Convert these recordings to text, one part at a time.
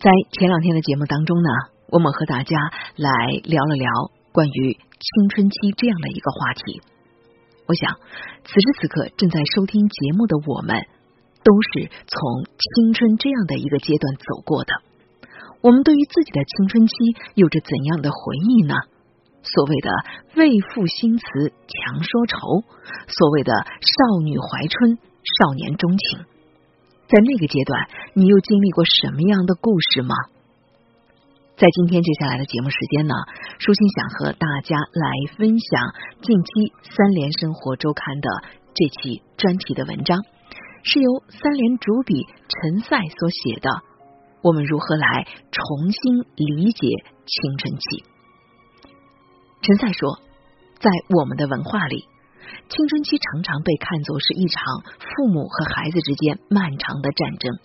在前两天的节目当中呢，我们和大家来聊了聊关于青春期这样的一个话题。我想，此时此刻正在收听节目的我们，都是从青春这样的一个阶段走过的。我们对于自己的青春期有着怎样的回忆呢？所谓的“为赋新词强说愁”，所谓的“少女怀春，少年钟情”。在那个阶段，你又经历过什么样的故事吗？在今天接下来的节目时间呢，舒心想和大家来分享近期《三联生活周刊》的这期专题的文章，是由三联主笔陈赛所写的。我们如何来重新理解青春期？陈赛说，在我们的文化里，青春期常常被看作是一场父母和孩子之间漫长的战争。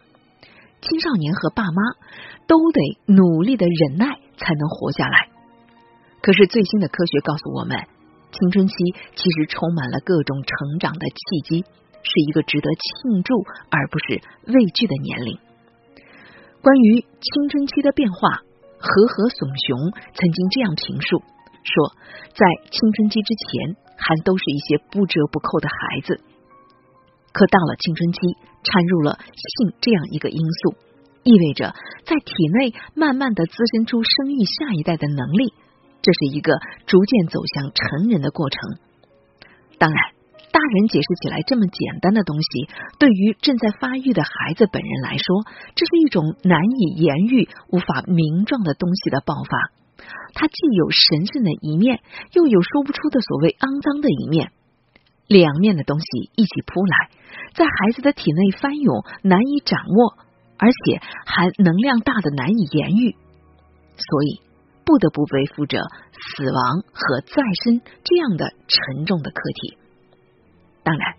青少年和爸妈都得努力的忍耐才能活下来。可是最新的科学告诉我们，青春期其实充满了各种成长的契机，是一个值得庆祝而不是畏惧的年龄。关于青春期的变化，和和耸雄曾经这样评述说：在青春期之前，还都是一些不折不扣的孩子。可到了青春期，掺入了性这样一个因素，意味着在体内慢慢的滋生出生育下一代的能力，这是一个逐渐走向成人的过程。当然。大人解释起来这么简单的东西，对于正在发育的孩子本人来说，这是一种难以言喻、无法名状的东西的爆发。它既有神圣的一面，又有说不出的所谓肮脏的一面，两面的东西一起扑来，在孩子的体内翻涌，难以掌握，而且还能量大的难以言喻，所以不得不背负着死亡和再生这样的沉重的课题。当然，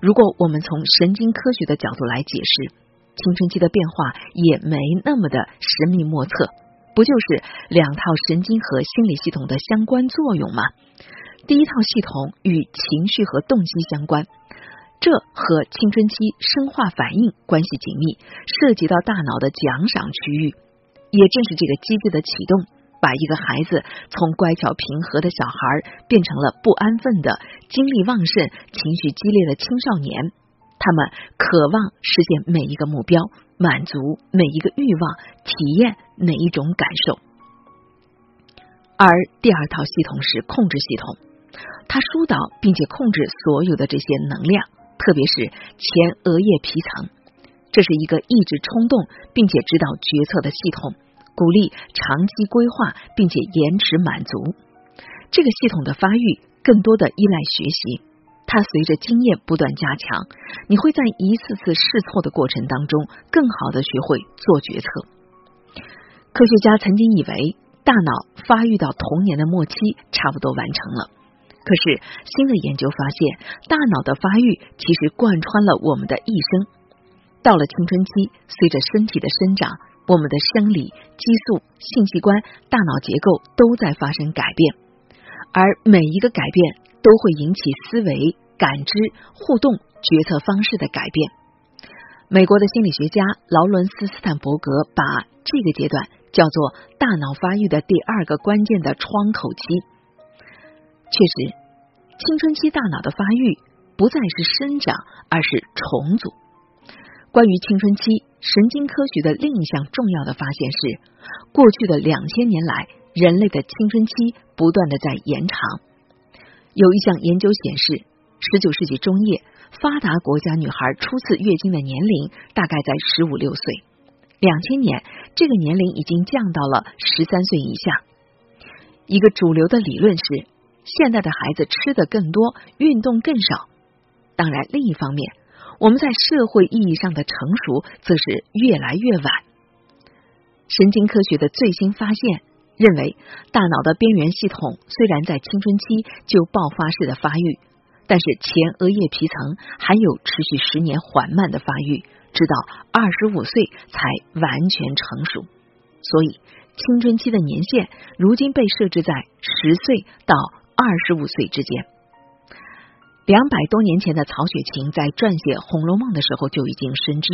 如果我们从神经科学的角度来解释，青春期的变化也没那么的神秘莫测，不就是两套神经和心理系统的相关作用吗？第一套系统与情绪和动机相关，这和青春期生化反应关系紧密，涉及到大脑的奖赏区域。也正是这个机制的启动。把一个孩子从乖巧平和的小孩变成了不安分的、精力旺盛、情绪激烈的青少年。他们渴望实现每一个目标，满足每一个欲望，体验每一种感受。而第二套系统是控制系统，它疏导并且控制所有的这些能量，特别是前额叶皮层。这是一个抑制冲动并且指导决策的系统。鼓励长期规划，并且延迟满足。这个系统的发育更多的依赖学习，它随着经验不断加强。你会在一次次试错的过程当中，更好的学会做决策。科学家曾经以为大脑发育到童年的末期差不多完成了，可是新的研究发现，大脑的发育其实贯穿了我们的一生。到了青春期，随着身体的生长。我们的生理、激素、性器官、大脑结构都在发生改变，而每一个改变都会引起思维、感知、互动、决策方式的改变。美国的心理学家劳伦斯·斯坦伯格把这个阶段叫做大脑发育的第二个关键的窗口期。确实，青春期大脑的发育不再是生长，而是重组。关于青春期。神经科学的另一项重要的发现是，过去的两千年来，人类的青春期不断的在延长。有一项研究显示，十九世纪中叶，发达国家女孩初次月经的年龄大概在十五六岁，两千年这个年龄已经降到了十三岁以下。一个主流的理论是，现在的孩子吃的更多，运动更少。当然，另一方面。我们在社会意义上的成熟，则是越来越晚。神经科学的最新发现认为，大脑的边缘系统虽然在青春期就爆发式的发育，但是前额叶皮层还有持续十年缓慢的发育，直到二十五岁才完全成熟。所以，青春期的年限如今被设置在十岁到二十五岁之间。两百多年前的曹雪芹在撰写《红楼梦》的时候就已经深知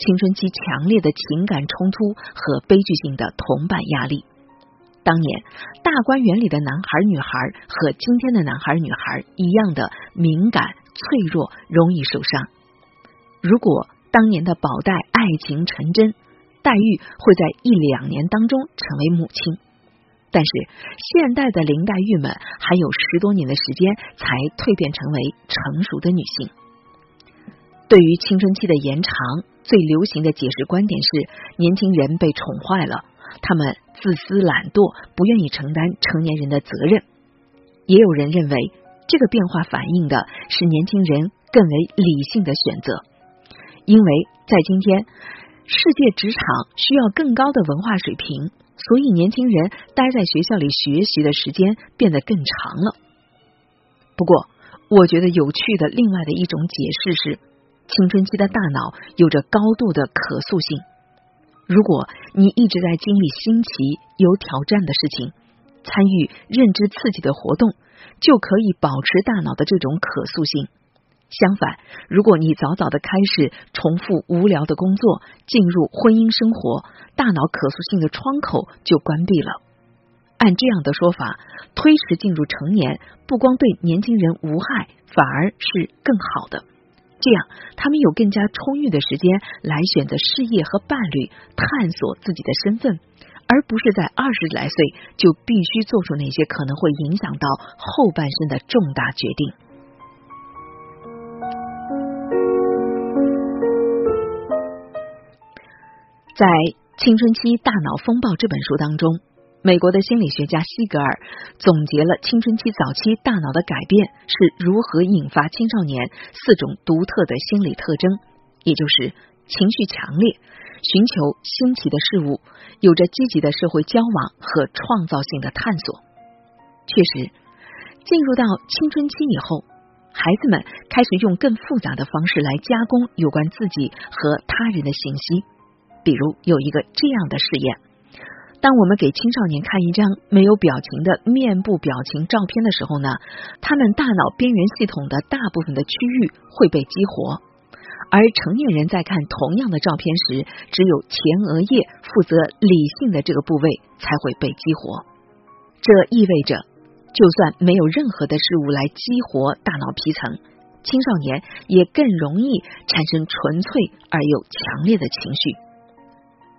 青春期强烈的情感冲突和悲剧性的同伴压力。当年大观园里的男孩女孩和今天的男孩女孩一样的敏感脆弱，容易受伤。如果当年的宝黛爱情成真，黛玉会在一两年当中成为母亲。但是现代的林黛玉们还有十多年的时间才蜕变成为成熟的女性。对于青春期的延长，最流行的解释观点是年轻人被宠坏了，他们自私懒惰，不愿意承担成年人的责任。也有人认为，这个变化反映的是年轻人更为理性的选择，因为在今天世界职场需要更高的文化水平。所以，年轻人待在学校里学习的时间变得更长了。不过，我觉得有趣的另外的一种解释是，青春期的大脑有着高度的可塑性。如果你一直在经历新奇、有挑战的事情，参与认知刺激的活动，就可以保持大脑的这种可塑性。相反，如果你早早的开始重复无聊的工作，进入婚姻生活，大脑可塑性的窗口就关闭了。按这样的说法，推迟进入成年，不光对年轻人无害，反而是更好的。这样，他们有更加充裕的时间来选择事业和伴侣，探索自己的身份，而不是在二十来岁就必须做出那些可能会影响到后半生的重大决定。在《青春期大脑风暴》这本书当中，美国的心理学家西格尔总结了青春期早期大脑的改变是如何引发青少年四种独特的心理特征，也就是情绪强烈、寻求新奇的事物、有着积极的社会交往和创造性的探索。确实，进入到青春期以后，孩子们开始用更复杂的方式来加工有关自己和他人的信息。比如有一个这样的试验：当我们给青少年看一张没有表情的面部表情照片的时候呢，他们大脑边缘系统的大部分的区域会被激活；而成年人在看同样的照片时，只有前额叶负责理性的这个部位才会被激活。这意味着，就算没有任何的事物来激活大脑皮层，青少年也更容易产生纯粹而又强烈的情绪。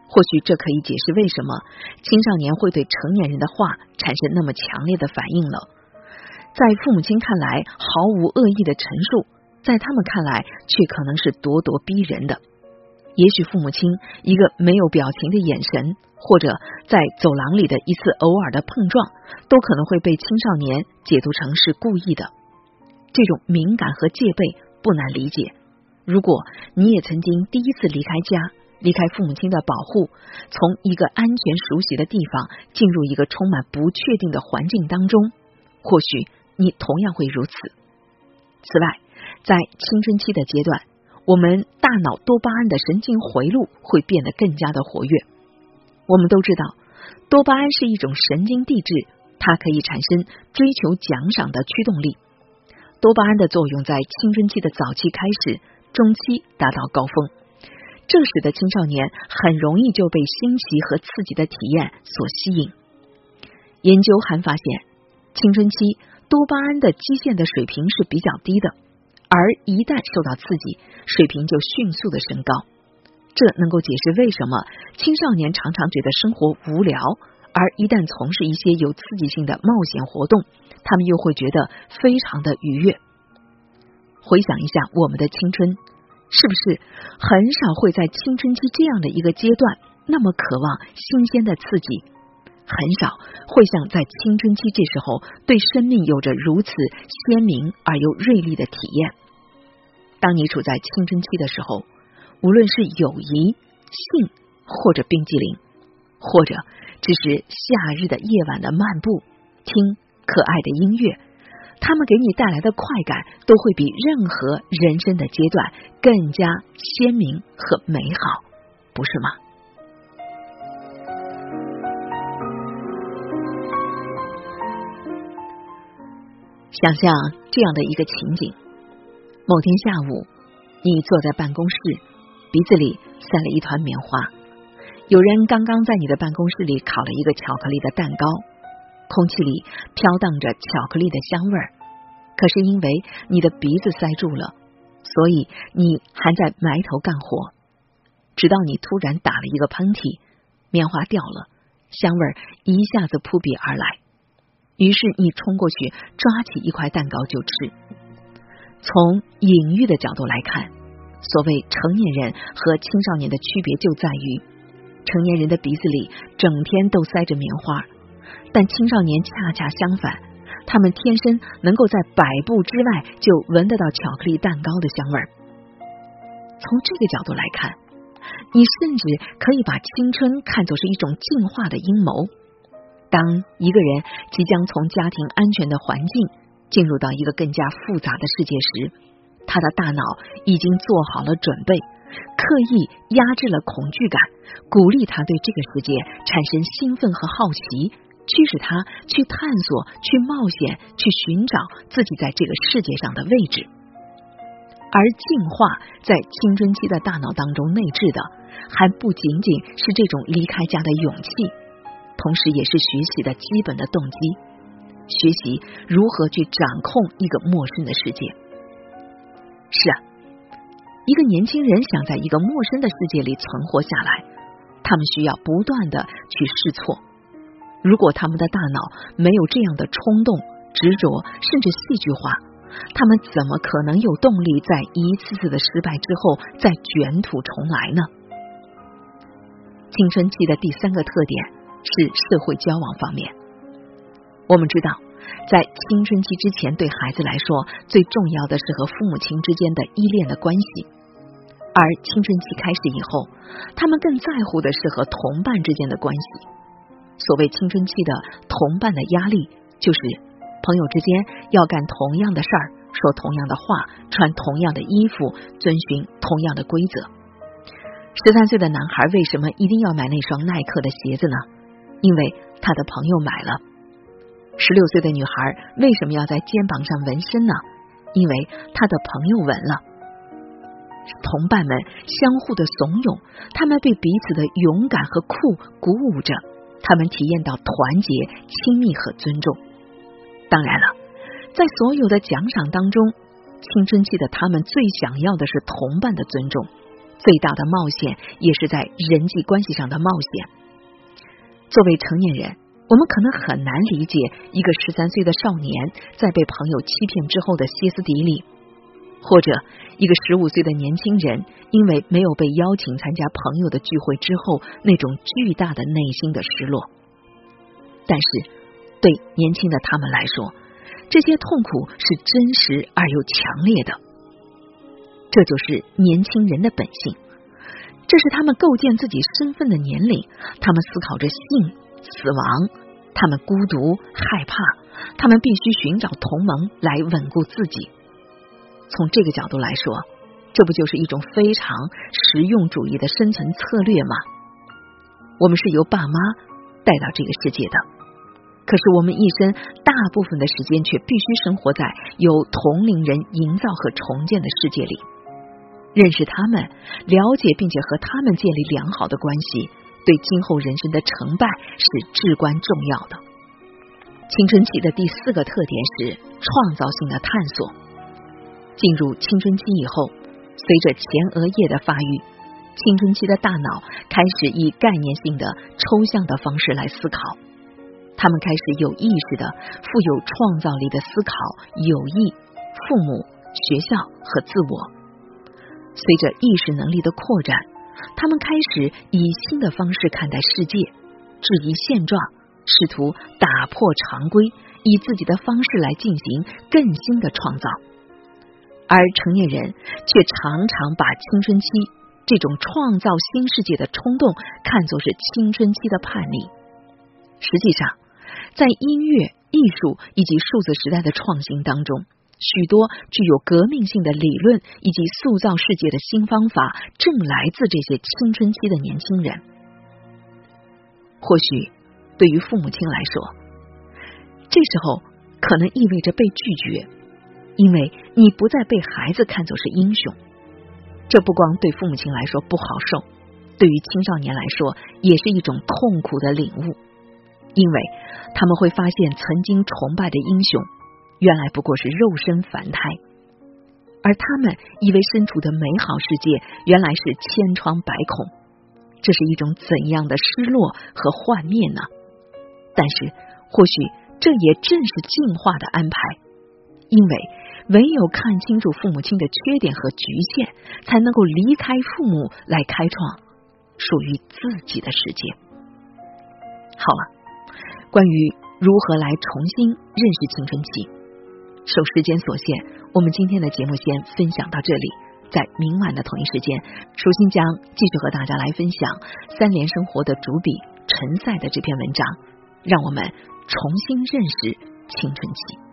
或许这可以解释为什么青少年会对成年人的话产生那么强烈的反应了。在父母亲看来毫无恶意的陈述，在他们看来却可能是咄咄逼人的。也许父母亲一个没有表情的眼神，或者在走廊里的一次偶尔的碰撞，都可能会被青少年解读成是故意的。这种敏感和戒备不难理解。如果你也曾经第一次离开家，离开父母亲的保护，从一个安全熟悉的地方进入一个充满不确定的环境当中，或许你同样会如此。此外，在青春期的阶段，我们大脑多巴胺的神经回路会变得更加的活跃。我们都知道，多巴胺是一种神经递质，它可以产生追求奖赏的驱动力。多巴胺的作用在青春期的早期开始，中期达到高峰。这使得青少年很容易就被新奇和刺激的体验所吸引。研究还发现，青春期多巴胺的基线的水平是比较低的，而一旦受到刺激，水平就迅速的升高。这能够解释为什么青少年常常觉得生活无聊，而一旦从事一些有刺激性的冒险活动，他们又会觉得非常的愉悦。回想一下我们的青春。是不是很少会在青春期这样的一个阶段那么渴望新鲜的刺激？很少会像在青春期这时候对生命有着如此鲜明而又锐利的体验。当你处在青春期的时候，无论是友谊、性或者冰激凌，或者只是夏日的夜晚的漫步，听可爱的音乐。他们给你带来的快感，都会比任何人生的阶段更加鲜明和美好，不是吗？想象这样的一个情景：某天下午，你坐在办公室，鼻子里塞了一团棉花。有人刚刚在你的办公室里烤了一个巧克力的蛋糕，空气里飘荡着巧克力的香味儿。可是因为你的鼻子塞住了，所以你还在埋头干活，直到你突然打了一个喷嚏，棉花掉了，香味儿一下子扑鼻而来。于是你冲过去抓起一块蛋糕就吃。从隐喻的角度来看，所谓成年人和青少年的区别就在于，成年人的鼻子里整天都塞着棉花，但青少年恰恰相反，他们天生能够在百步之外就闻得到巧克力蛋糕的香味儿。从这个角度来看，你甚至可以把青春看作是一种进化的阴谋。当一个人即将从家庭安全的环境，进入到一个更加复杂的世界时，他的大脑已经做好了准备，刻意压制了恐惧感，鼓励他对这个世界产生兴奋和好奇，驱使他去探索、去冒险、去寻找自己在这个世界上的位置。而进化在青春期的大脑当中内置的，还不仅仅是这种离开家的勇气，同时也是学习的基本的动机。学习如何去掌控一个陌生的世界。是啊，一个年轻人想在一个陌生的世界里存活下来，他们需要不断的去试错。如果他们的大脑没有这样的冲动、执着，甚至戏剧化，他们怎么可能有动力在一次次的失败之后再卷土重来呢？青春期的第三个特点是社会交往方面。我们知道，在青春期之前，对孩子来说最重要的是和父母亲之间的依恋的关系；而青春期开始以后，他们更在乎的是和同伴之间的关系。所谓青春期的同伴的压力，就是朋友之间要干同样的事儿，说同样的话，穿同样的衣服，遵循同样的规则。十三岁的男孩为什么一定要买那双耐克的鞋子呢？因为他的朋友买了。十六岁的女孩为什么要在肩膀上纹身呢？因为她的朋友纹了。同伴们相互的怂恿，他们被彼此的勇敢和酷鼓舞着，他们体验到团结、亲密和尊重。当然了，在所有的奖赏当中，青春期的他们最想要的是同伴的尊重，最大的冒险也是在人际关系上的冒险。作为成年人。我们可能很难理解一个十三岁的少年在被朋友欺骗之后的歇斯底里，或者一个十五岁的年轻人因为没有被邀请参加朋友的聚会之后那种巨大的内心的失落。但是，对年轻的他们来说，这些痛苦是真实而又强烈的。这就是年轻人的本性，这是他们构建自己身份的年龄，他们思考着性。死亡，他们孤独害怕，他们必须寻找同盟来稳固自己。从这个角度来说，这不就是一种非常实用主义的生存策略吗？我们是由爸妈带到这个世界的，可是我们一生大部分的时间却必须生活在由同龄人营造和重建的世界里，认识他们，了解并且和他们建立良好的关系。对今后人生的成败是至关重要的。青春期的第四个特点是创造性的探索。进入青春期以后，随着前额叶的发育，青春期的大脑开始以概念性的抽象的方式来思考。他们开始有意识的、富有创造力的思考友谊、父母、学校和自我。随着意识能力的扩展。他们开始以新的方式看待世界，质疑现状，试图打破常规，以自己的方式来进行更新的创造。而成年人却常常把青春期这种创造新世界的冲动看作是青春期的叛逆。实际上，在音乐、艺术以及数字时代的创新当中。许多具有革命性的理论以及塑造世界的新方法，正来自这些青春期的年轻人。或许对于父母亲来说，这时候可能意味着被拒绝，因为你不再被孩子看作是英雄。这不光对父母亲来说不好受，对于青少年来说也是一种痛苦的领悟，因为他们会发现曾经崇拜的英雄，原来不过是肉身凡胎，而他们以为身处的美好世界，原来是千疮百孔。这是一种怎样的失落和幻灭呢？但是，或许这也正是进化的安排，因为唯有看清楚父母亲的缺点和局限，才能够离开父母，来开创属于自己的世界。好了，关于如何来重新认识青春期，受时间所限，我们今天的节目先分享到这里。在明晚的同一时间，舒心将继续和大家来分享三联生活的主笔陈赛的这篇文章，让我们重新认识青春期。